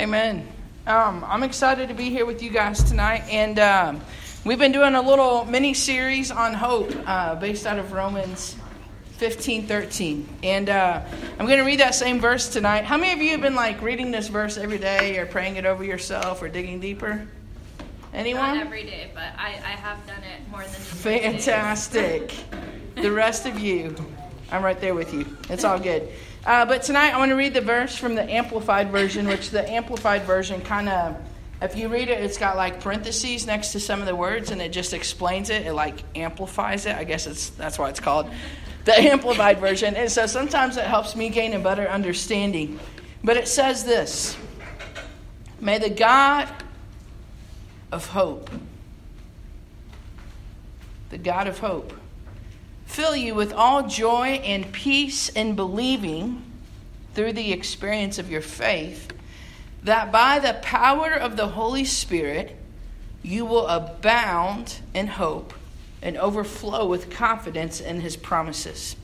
Amen. Um, I'm excited to be here with you guys tonight, and um, we've been doing a little mini series on hope uh, based out of Romans 15 13. And uh, I'm going to read that same verse tonight. How many of you have been like reading this verse every day or praying it over yourself or digging deeper? Anyone? Not every day, but I, I have done it more than Fantastic. the rest of you, I'm right there with you. It's all good. Uh, but tonight I want to read the verse from the Amplified Version, which the Amplified Version kind of, if you read it, it's got like parentheses next to some of the words and it just explains it. It like amplifies it. I guess it's that's why it's called the Amplified Version. And so sometimes it helps me gain a better understanding. But it says this May the God of hope, the God of hope, fill you with all joy and peace in believing through the experience of your faith, that by the power of the Holy Spirit you will abound in hope and overflow with confidence in his promises.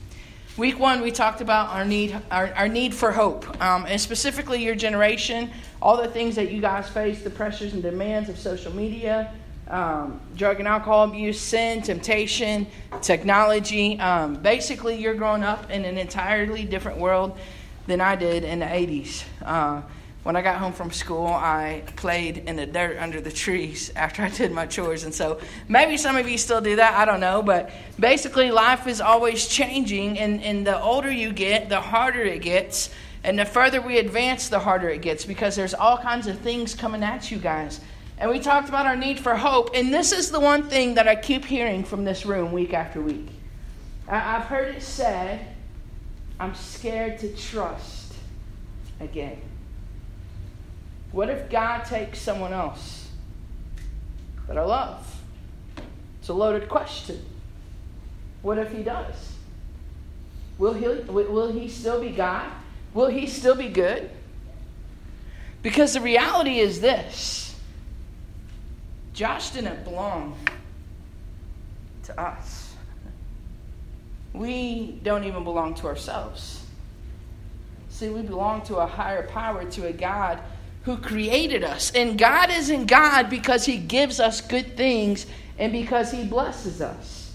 Week one, we talked about our need, our, our need for hope, um, and specifically your generation, all the things that you guys face, the pressures and demands of social media, um, drug and alcohol abuse, sin, temptation, technology. Um, basically, you're growing up in an entirely different world than I did in the 80s. Uh, when I got home from school, I played in the dirt under the trees after I did my chores. And so maybe some of you still do that. I don't know. But basically, life is always changing. And, and the older you get, the harder it gets. And the further we advance, the harder it gets because there's all kinds of things coming at you guys. And we talked about our need for hope. And this is the one thing that I keep hearing from this room week after week. I've heard it said, I'm scared to trust again. What if God takes someone else that I love? It's a loaded question. What if He does? Will He, will he still be God? Will He still be good? Because the reality is this Josh didn't belong to us. We don't even belong to ourselves. See, we belong to a higher power, to a God who created us. And God isn't God because He gives us good things and because He blesses us.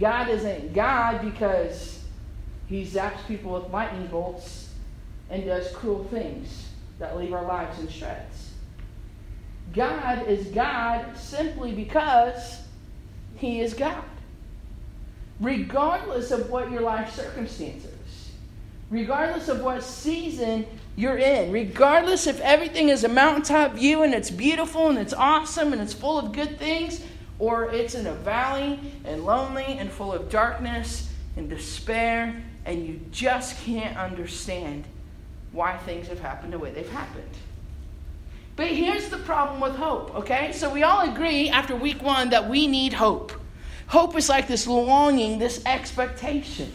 God isn't God because He zaps people with lightning bolts and does cruel things that leave our lives in shreds. God is God simply because He is God. Regardless of what your life circumstances, regardless of what season you're in, regardless if everything is a mountaintop view and it's beautiful and it's awesome and it's full of good things, or it's in a valley and lonely and full of darkness and despair, and you just can't understand why things have happened the way they've happened. But here's the problem with hope, okay? So we all agree after week one that we need hope. Hope is like this longing, this expectation.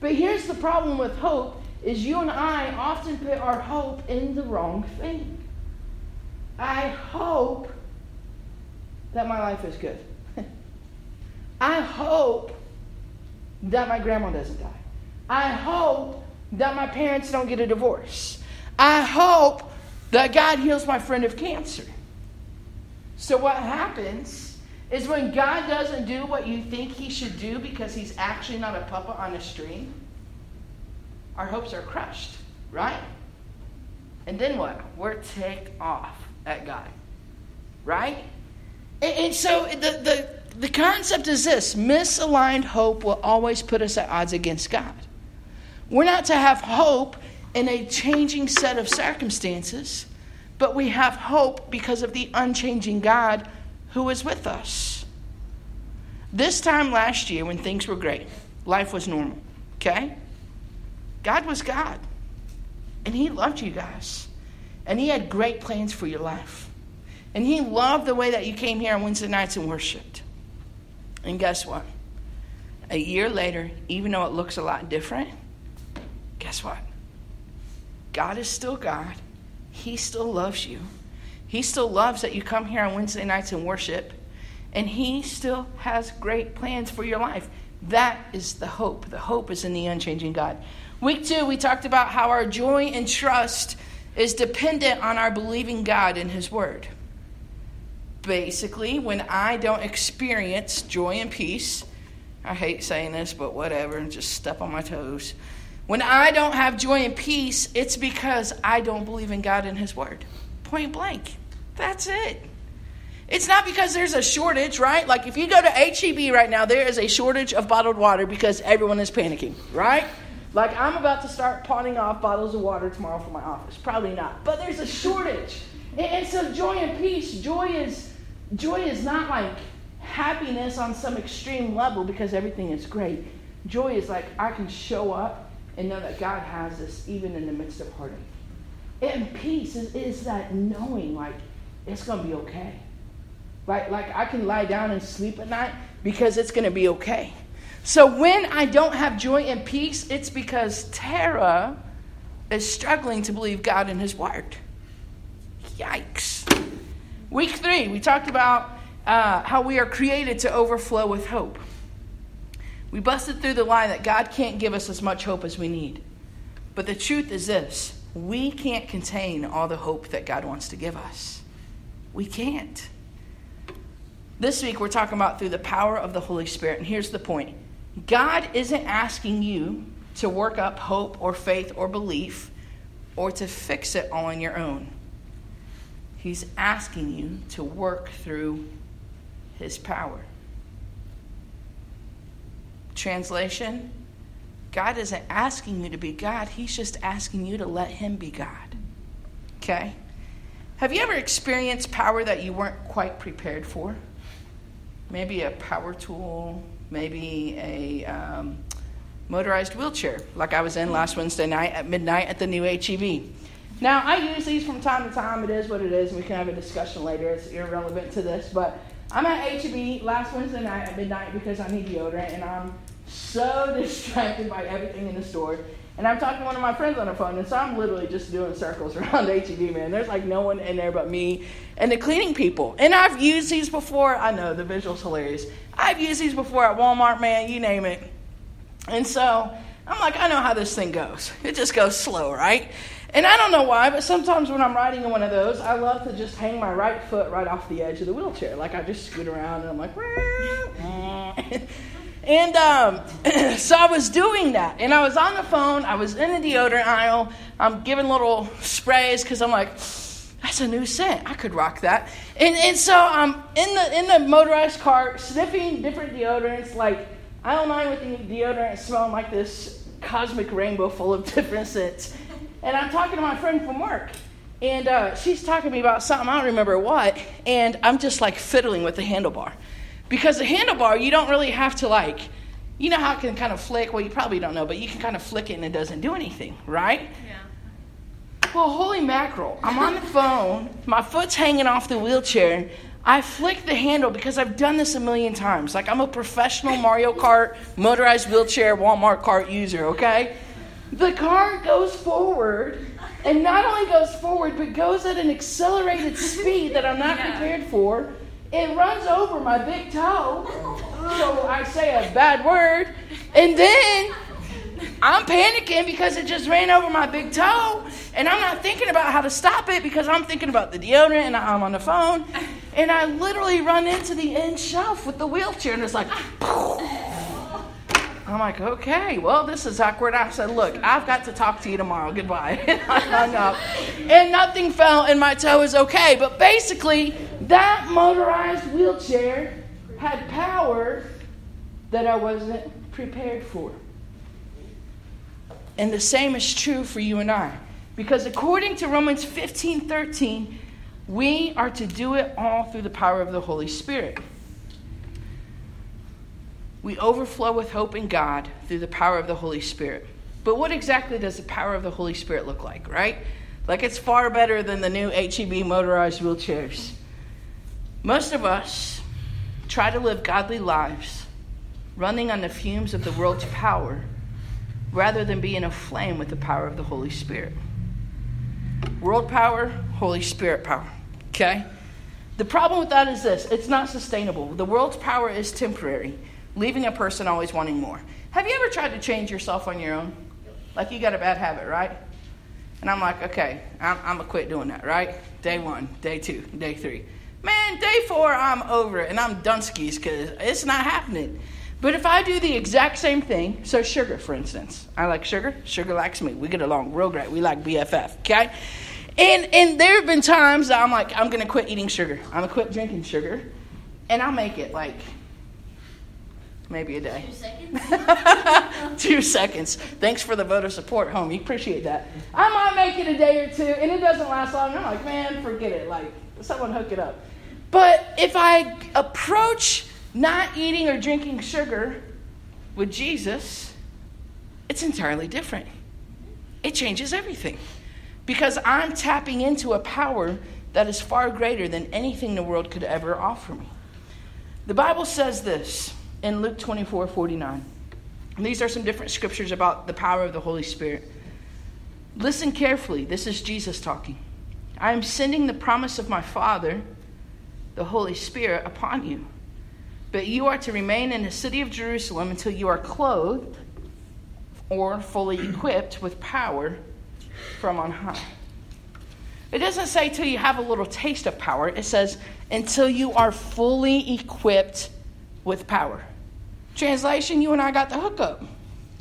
But here's the problem with hope is you and I often put our hope in the wrong thing. I hope that my life is good. I hope that my grandma doesn't die. I hope that my parents don't get a divorce. I hope that God heals my friend of cancer. So, what happens is when God doesn't do what you think he should do because he's actually not a puppet on a string, our hopes are crushed, right? And then what? We're ticked off at God, right? And, and so the, the, the concept is this misaligned hope will always put us at odds against God. We're not to have hope in a changing set of circumstances, but we have hope because of the unchanging God who is with us. This time last year, when things were great, life was normal, okay? God was God, and He loved you guys, and He had great plans for your life. And He loved the way that you came here on Wednesday nights and worshiped. And guess what? A year later, even though it looks a lot different, guess what? God is still God. He still loves you. He still loves that you come here on Wednesday nights and worship. And He still has great plans for your life. That is the hope. The hope is in the unchanging God. Week two, we talked about how our joy and trust is dependent on our believing God in His Word. Basically, when I don't experience joy and peace, I hate saying this, but whatever, and just step on my toes. When I don't have joy and peace, it's because I don't believe in God and His Word. Point blank. That's it. It's not because there's a shortage, right? Like if you go to HEB right now, there is a shortage of bottled water because everyone is panicking, right? Like I'm about to start pawning off bottles of water tomorrow for my office. Probably not. But there's a shortage. And so joy and peace, joy is joy is not like happiness on some extreme level because everything is great. Joy is like I can show up and know that God has us even in the midst of heartache. And peace is, is that knowing like it's going to be okay. Like, like I can lie down and sleep at night because it's going to be okay. So when I don't have joy and peace, it's because Tara is struggling to believe God in His Word. Yikes. Week three, we talked about uh, how we are created to overflow with hope. We busted through the line that God can't give us as much hope as we need. But the truth is this we can't contain all the hope that God wants to give us. We can't. This week, we're talking about through the power of the Holy Spirit. And here's the point God isn't asking you to work up hope or faith or belief or to fix it all on your own. He's asking you to work through His power. Translation God isn't asking you to be God, He's just asking you to let Him be God. Okay? Have you ever experienced power that you weren't quite prepared for? Maybe a power tool, maybe a um, motorized wheelchair, like I was in last Wednesday night at midnight at the new HEB. Now, I use these from time to time. It is what it is. We can have a discussion later. It's irrelevant to this. But I'm at HEB last Wednesday night at midnight because I need deodorant, and I'm so distracted by everything in the store. And I'm talking to one of my friends on the phone, and so I'm literally just doing circles around HEB, man. There's like no one in there but me and the cleaning people. And I've used these before. I know the visual's hilarious. I've used these before at Walmart, man, you name it. And so I'm like, I know how this thing goes. It just goes slow, right? And I don't know why, but sometimes when I'm riding in one of those, I love to just hang my right foot right off the edge of the wheelchair. Like I just scoot around and I'm like, and um, so I was doing that. And I was on the phone, I was in the deodorant aisle, I'm giving little sprays because I'm like, that's a new scent. I could rock that. And, and so I'm in the, in the motorized cart sniffing different deodorants. Like, I don't mind with the deodorant smelling like this cosmic rainbow full of different scents and I'm talking to my friend from work. And uh, she's talking to me about something, I don't remember what, and I'm just like fiddling with the handlebar. Because the handlebar, you don't really have to like, you know how it can kind of flick? Well, you probably don't know, but you can kind of flick it and it doesn't do anything, right? Yeah. Well, holy mackerel. I'm on the phone, my foot's hanging off the wheelchair. I flick the handle because I've done this a million times. Like, I'm a professional Mario Kart, motorized wheelchair, Walmart cart user, okay? the car goes forward and not only goes forward but goes at an accelerated speed that I'm not yeah. prepared for. It runs over my big toe. So I say a bad word. And then I'm panicking because it just ran over my big toe. And I'm not thinking about how to stop it because I'm thinking about the deodorant and I'm on the phone. And I literally run into the end shelf with the wheelchair and it's like, I'm like, okay, well, this is awkward. I said, look, I've got to talk to you tomorrow. Goodbye. And I hung up. And nothing fell, and my toe is okay. But basically, that motorized wheelchair had power that I wasn't prepared for. And the same is true for you and I. Because according to Romans 15 13, we are to do it all through the power of the Holy Spirit. We overflow with hope in God through the power of the Holy Spirit. But what exactly does the power of the Holy Spirit look like, right? Like it's far better than the new HEB motorized wheelchairs. Most of us try to live godly lives running on the fumes of the world's power rather than being aflame with the power of the Holy Spirit. World power, Holy Spirit power. Okay? The problem with that is this it's not sustainable. The world's power is temporary leaving a person always wanting more. Have you ever tried to change yourself on your own? Like you got a bad habit, right? And I'm like, okay, I'm, I'm to quit doing that, right? Day one, day two, day three. Man, day four, I'm over it and I'm done skis because it's not happening. But if I do the exact same thing, so sugar, for instance, I like sugar, sugar likes me. We get along real great. We like BFF, okay? And, and there have been times I'm like, I'm to quit eating sugar. I'm to quit drinking sugar. And I'll make it like maybe a day. Two seconds. two seconds. Thanks for the vote of support, homie. Appreciate that. I might make it a day or two, and it doesn't last long. I'm like, man, forget it. Like, someone hook it up. But if I approach not eating or drinking sugar with Jesus, it's entirely different. It changes everything. Because I'm tapping into a power that is far greater than anything the world could ever offer me. The Bible says this in Luke 24 49. And these are some different scriptures about the power of the Holy Spirit. Listen carefully. This is Jesus talking. I am sending the promise of my Father, the Holy Spirit, upon you. But you are to remain in the city of Jerusalem until you are clothed or fully equipped with power from on high. It doesn't say till you have a little taste of power, it says until you are fully equipped with power. Translation, you and I got the hookup.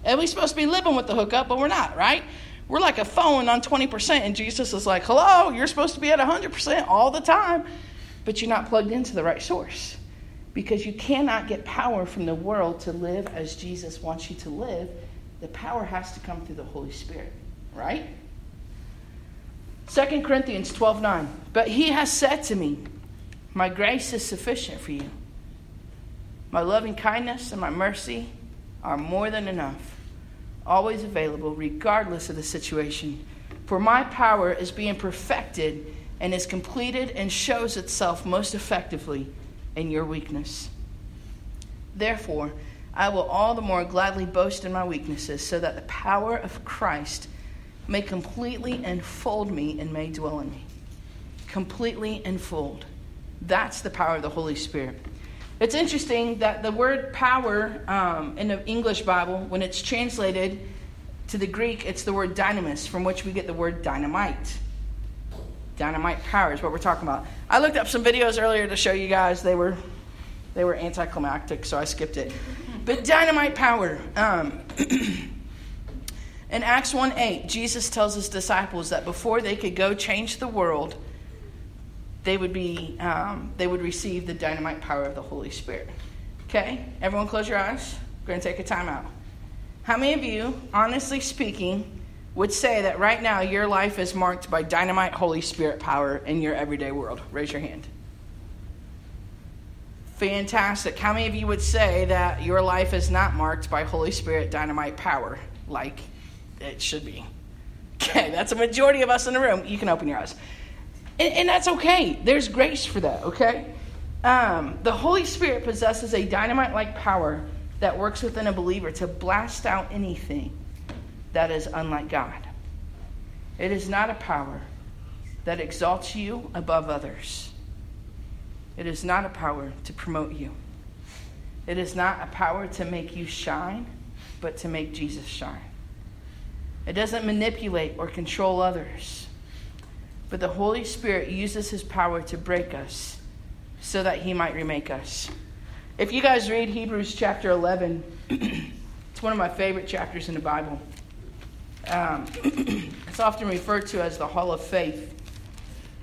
And we're supposed to be living with the hookup, but we're not, right? We're like a phone on 20%, and Jesus is like, hello, you're supposed to be at 100% all the time, but you're not plugged into the right source. Because you cannot get power from the world to live as Jesus wants you to live. The power has to come through the Holy Spirit, right? 2 Corinthians 12 9. But he has said to me, My grace is sufficient for you. My loving kindness and my mercy are more than enough, always available, regardless of the situation. For my power is being perfected and is completed and shows itself most effectively in your weakness. Therefore, I will all the more gladly boast in my weaknesses, so that the power of Christ may completely enfold me and may dwell in me. Completely enfold. That's the power of the Holy Spirit. It's interesting that the word power um, in the English Bible, when it's translated to the Greek, it's the word dynamis, from which we get the word dynamite. Dynamite power is what we're talking about. I looked up some videos earlier to show you guys. They were they were anticlimactic, so I skipped it. But dynamite power. Um, in Acts 1 8, Jesus tells his disciples that before they could go change the world, they would be um, they would receive the dynamite power of the Holy Spirit. Okay, everyone, close your eyes. We're going to take a time out. How many of you, honestly speaking, would say that right now your life is marked by dynamite Holy Spirit power in your everyday world? Raise your hand. Fantastic. How many of you would say that your life is not marked by Holy Spirit dynamite power like it should be? Okay, that's a majority of us in the room. You can open your eyes. And, and that's okay. There's grace for that, okay? Um, the Holy Spirit possesses a dynamite like power that works within a believer to blast out anything that is unlike God. It is not a power that exalts you above others. It is not a power to promote you. It is not a power to make you shine, but to make Jesus shine. It doesn't manipulate or control others, but the Holy Spirit uses his power to break us so that he might remake us. If you guys read Hebrews chapter 11, it's one of my favorite chapters in the Bible. Um, it's often referred to as the Hall of Faith.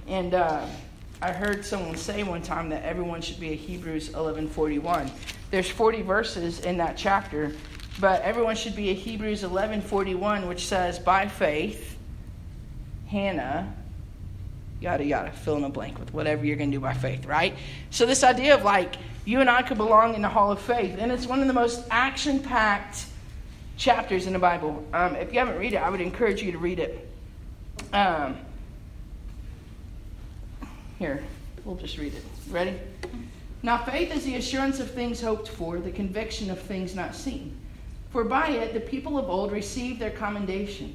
And uh, I heard someone say one time that everyone should be a Hebrews 11:41. There's 40 verses in that chapter, but everyone should be a Hebrews 11:41, which says, "By faith, Hannah." Yada yada, fill in a blank with whatever you're going to do by faith, right? So, this idea of like you and I could belong in the Hall of Faith, and it's one of the most action packed chapters in the Bible. Um, if you haven't read it, I would encourage you to read it. Um, here, we'll just read it. Ready? Now, faith is the assurance of things hoped for, the conviction of things not seen. For by it the people of old received their commendation.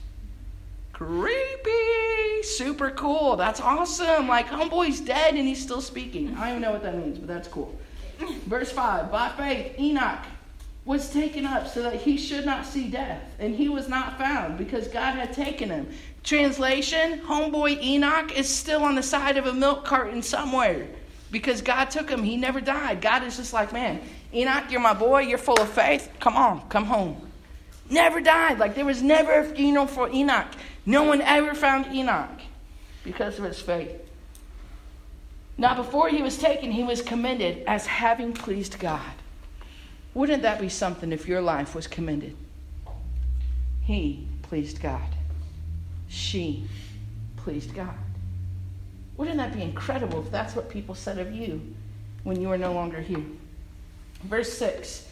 Creepy! Super cool. That's awesome. Like, homeboy's dead and he's still speaking. I don't even know what that means, but that's cool. Verse 5 By faith, Enoch was taken up so that he should not see death, and he was not found because God had taken him. Translation Homeboy Enoch is still on the side of a milk carton somewhere because God took him. He never died. God is just like, man, Enoch, you're my boy. You're full of faith. Come on, come home. Never died. Like there was never a funeral for Enoch. No one ever found Enoch because of his faith. Now, before he was taken, he was commended as having pleased God. Wouldn't that be something if your life was commended? He pleased God. She pleased God. Wouldn't that be incredible if that's what people said of you when you are no longer here? Verse 6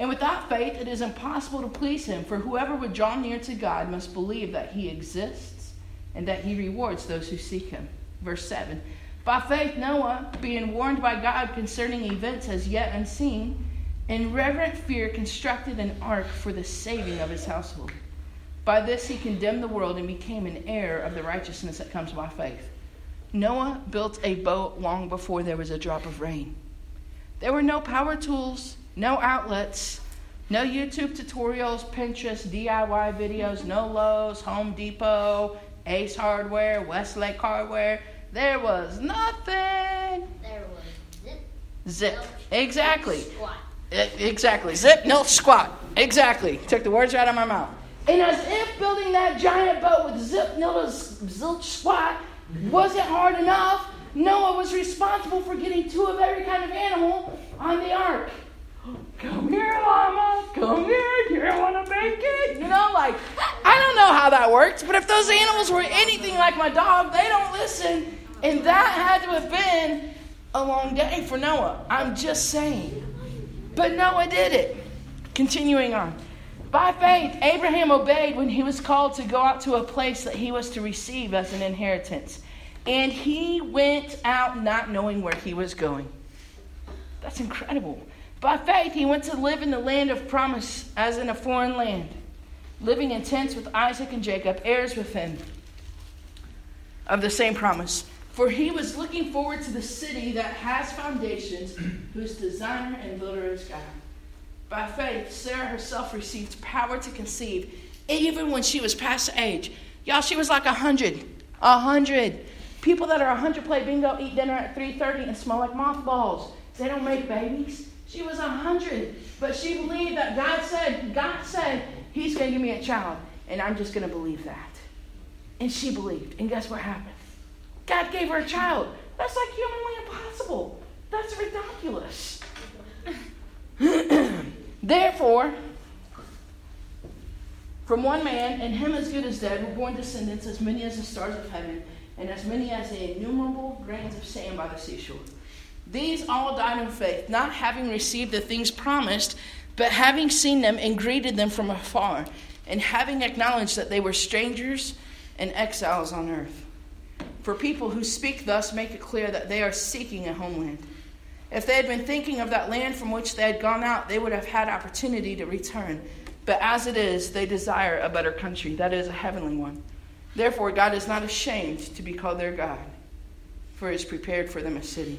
And without faith, it is impossible to please him, for whoever would draw near to God must believe that he exists and that he rewards those who seek him. Verse 7 By faith, Noah, being warned by God concerning events as yet unseen, in reverent fear constructed an ark for the saving of his household. By this he condemned the world and became an heir of the righteousness that comes by faith. Noah built a boat long before there was a drop of rain. There were no power tools, no outlets, no YouTube tutorials, Pinterest, DIY videos, no Lowe's, Home Depot, Ace Hardware, Westlake Hardware. There was nothing. There was zip. Zip. Exactly. Squat. Exactly. Zip, no squat. Exactly. Took the words right out of my mouth. And as if building that giant boat with zip, no zilch squat wasn't hard enough, Noah was responsible for getting two of every kind of animal on the ark. Come here, llama. Come here. You want to make it? You know, like, I don't know how that works, but if those animals were anything like my dog, they don't listen. And that had to have been a long day for Noah. I'm just saying. But Noah did it. Continuing on. By faith, Abraham obeyed when he was called to go out to a place that he was to receive as an inheritance. And he went out not knowing where he was going. That's incredible. By faith, he went to live in the land of promise as in a foreign land, living in tents with Isaac and Jacob, heirs with him of the same promise. For he was looking forward to the city that has foundations, whose designer and builder is God. By faith, Sarah herself received power to conceive, even when she was past age. Y'all, she was like a hundred. A hundred. People that are a hundred play bingo, eat dinner at 3.30 and smell like mothballs. They don't make babies. She was a hundred. But she believed that God said, God said, He's going to give me a child. And I'm just going to believe that. And she believed. And guess what happened? God gave her a child. That's like humanly impossible. That's ridiculous. Therefore, from one man, and him as good as dead, were born descendants as many as the stars of heaven, and as many as the innumerable grains of sand by the seashore. These all died in faith, not having received the things promised, but having seen them and greeted them from afar, and having acknowledged that they were strangers and exiles on earth. For people who speak thus make it clear that they are seeking a homeland. If they had been thinking of that land from which they had gone out, they would have had opportunity to return. But as it is, they desire a better country, that is, a heavenly one. Therefore, God is not ashamed to be called their God, for He has prepared for them a city.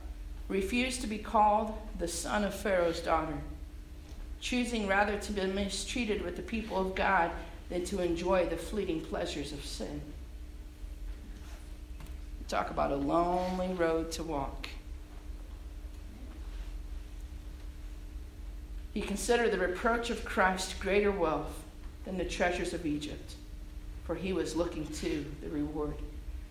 refused to be called the son of Pharaoh's daughter, choosing rather to be mistreated with the people of God than to enjoy the fleeting pleasures of sin. Talk about a lonely road to walk. He considered the reproach of Christ greater wealth than the treasures of Egypt, for he was looking to the reward.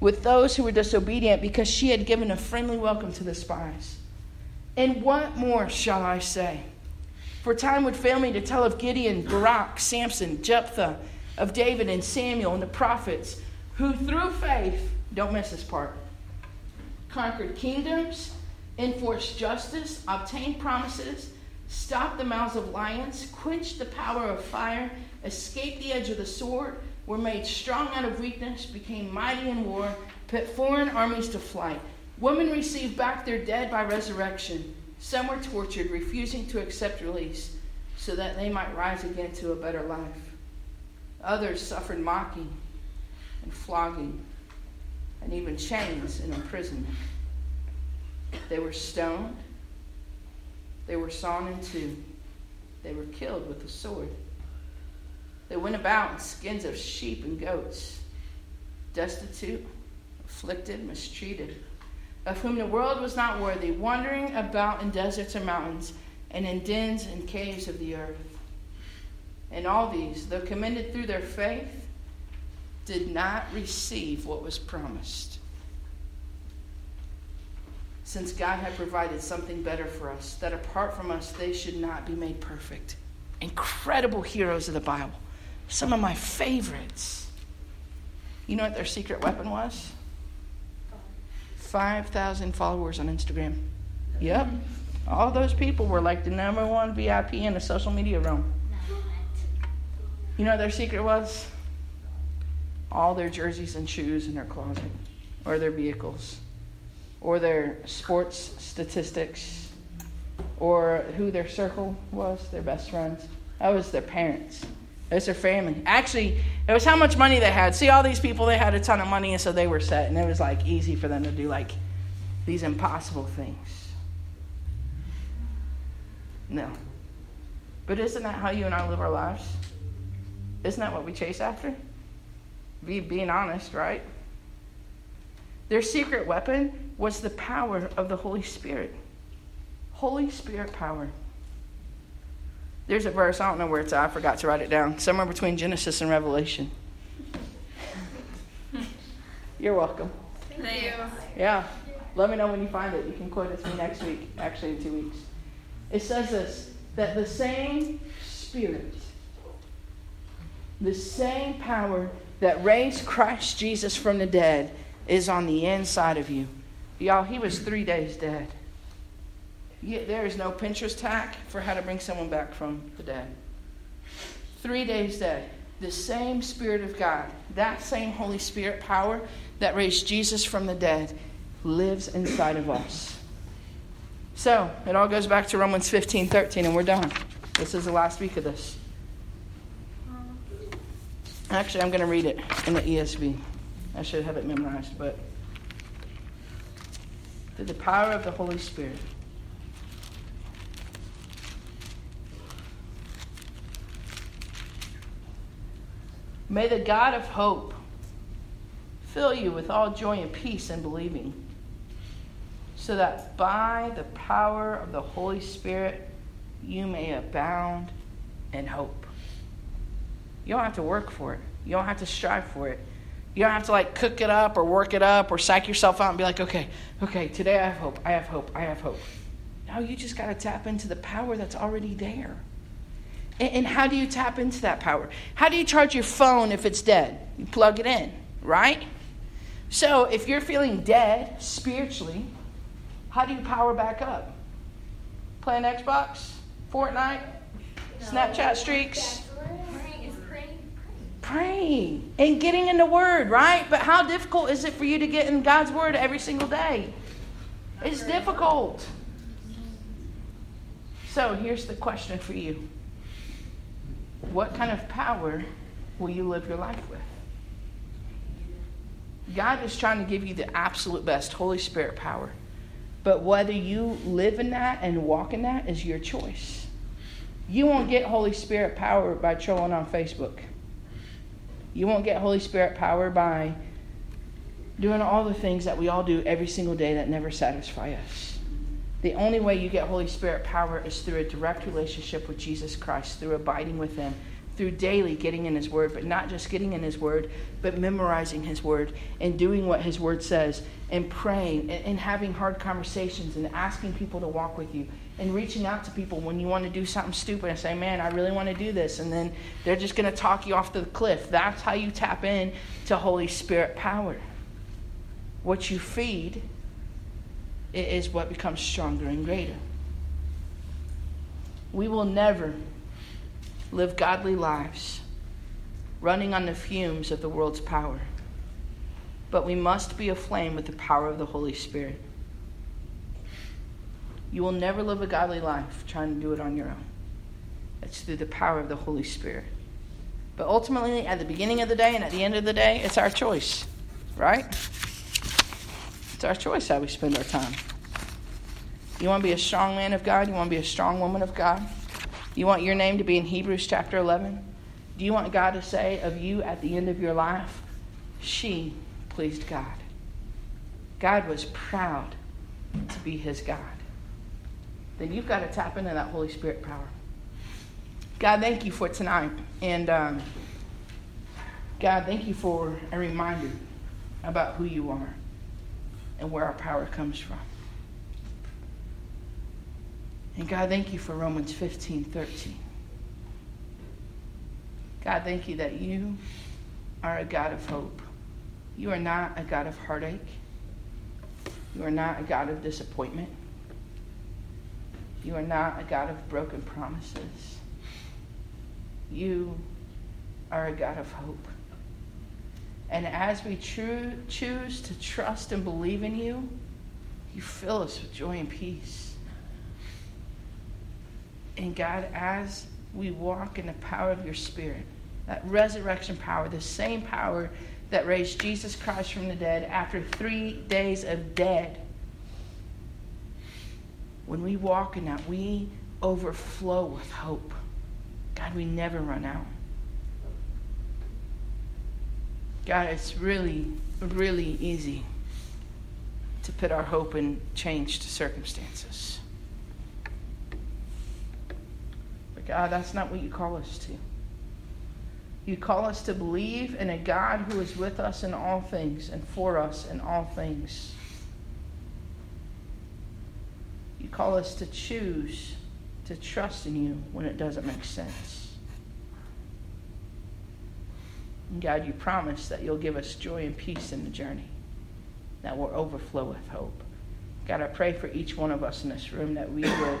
with those who were disobedient because she had given a friendly welcome to the spies. And what more shall I say? For time would fail me to tell of Gideon, Barak, Samson, Jephthah, of David and Samuel and the prophets, who through faith, don't miss this part, conquered kingdoms, enforced justice, obtained promises, stopped the mouths of lions, quenched the power of fire, escaped the edge of the sword were made strong out of weakness, became mighty in war, put foreign armies to flight. Women received back their dead by resurrection. Some were tortured, refusing to accept release, so that they might rise again to a better life. Others suffered mocking and flogging, and even chains and imprisonment. They were stoned, they were sawn in two, they were killed with the sword. They went about in skins of sheep and goats, destitute, afflicted, mistreated, of whom the world was not worthy, wandering about in deserts and mountains, and in dens and caves of the earth. And all these, though commended through their faith, did not receive what was promised. Since God had provided something better for us, that apart from us, they should not be made perfect. Incredible heroes of the Bible. Some of my favorites. You know what their secret weapon was? 5,000 followers on Instagram. Yep. All those people were like the number one VIP in the social media realm. You know what their secret was? All their jerseys and shoes in their closet, or their vehicles, or their sports statistics, or who their circle was, their best friends. That was their parents. Was their family. Actually, it was how much money they had. See, all these people, they had a ton of money, and so they were set, and it was like easy for them to do like these impossible things. No. But isn't that how you and I live our lives? Isn't that what we chase after? Be being honest, right? Their secret weapon was the power of the Holy Spirit. Holy Spirit power. There's a verse, I don't know where it's at, I forgot to write it down, somewhere between Genesis and Revelation. You're welcome. Thank you. Yeah. Let me know when you find it. You can quote it to me next week, actually, in two weeks. It says this that the same Spirit, the same power that raised Christ Jesus from the dead is on the inside of you. Y'all, he was three days dead. Yet there is no Pinterest hack for how to bring someone back from the dead. Three days dead. The same Spirit of God, that same Holy Spirit power that raised Jesus from the dead, lives inside of us. So it all goes back to Romans 15 13, and we're done. This is the last week of this. Actually, I'm going to read it in the ESV. I should have it memorized, but through the power of the Holy Spirit. May the God of hope fill you with all joy and peace in believing, so that by the power of the Holy Spirit you may abound in hope. You don't have to work for it, you don't have to strive for it. You don't have to like cook it up or work it up or psych yourself out and be like, okay, okay, today I have hope, I have hope, I have hope. No, you just got to tap into the power that's already there. And how do you tap into that power? How do you charge your phone if it's dead? You plug it in, right? So if you're feeling dead spiritually, How do you power back up? Playing Xbox? Fortnite? No. Snapchat streaks? Praying and getting in the Word, right? But how difficult is it for you to get in God's Word every single day? It's difficult. So here's the question for you What kind of power will you live your life with? God is trying to give you the absolute best Holy Spirit power. But whether you live in that and walk in that is your choice. You won't get Holy Spirit power by trolling on Facebook. You won't get Holy Spirit power by doing all the things that we all do every single day that never satisfy us. The only way you get Holy Spirit power is through a direct relationship with Jesus Christ, through abiding with Him, through daily getting in His Word, but not just getting in His Word, but memorizing His Word and doing what His Word says and praying and, and having hard conversations and asking people to walk with you and reaching out to people when you want to do something stupid and say, man, I really want to do this. And then they're just going to talk you off the cliff. That's how you tap in to Holy Spirit power. What you feed is what becomes stronger and greater. We will never live godly lives running on the fumes of the world's power. But we must be aflame with the power of the Holy Spirit. You will never live a godly life trying to do it on your own. It's through the power of the Holy Spirit. But ultimately, at the beginning of the day and at the end of the day, it's our choice, right? It's our choice how we spend our time. You want to be a strong man of God? You want to be a strong woman of God? You want your name to be in Hebrews chapter 11? Do you want God to say of you at the end of your life, she pleased God? God was proud to be his God. Then you've got to tap into that Holy Spirit power. God, thank you for tonight. And um, God, thank you for a reminder about who you are and where our power comes from. And God, thank you for Romans 15 13. God, thank you that you are a God of hope. You are not a God of heartache. You are not a God of disappointment. You are not a God of broken promises. You are a God of hope. And as we choose to trust and believe in you, you fill us with joy and peace. And God, as we walk in the power of your Spirit, that resurrection power, the same power that raised Jesus Christ from the dead after three days of dead, when we walk in that, we overflow with hope. God, we never run out. God, it's really, really easy to put our hope in changed circumstances. But God, that's not what you call us to. You call us to believe in a God who is with us in all things and for us in all things. You call us to choose to trust in you when it doesn't make sense. And God, you promise that you'll give us joy and peace in the journey, that will overflow with hope. God, I pray for each one of us in this room that we would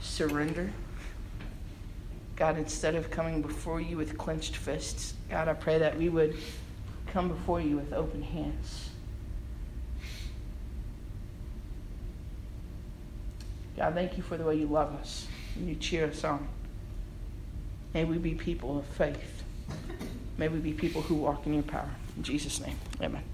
surrender God, instead of coming before you with clenched fists, God, I pray that we would come before you with open hands. God, thank you for the way you love us and you cheer us on. May we be people of faith. May we be people who walk in your power. In Jesus' name, amen.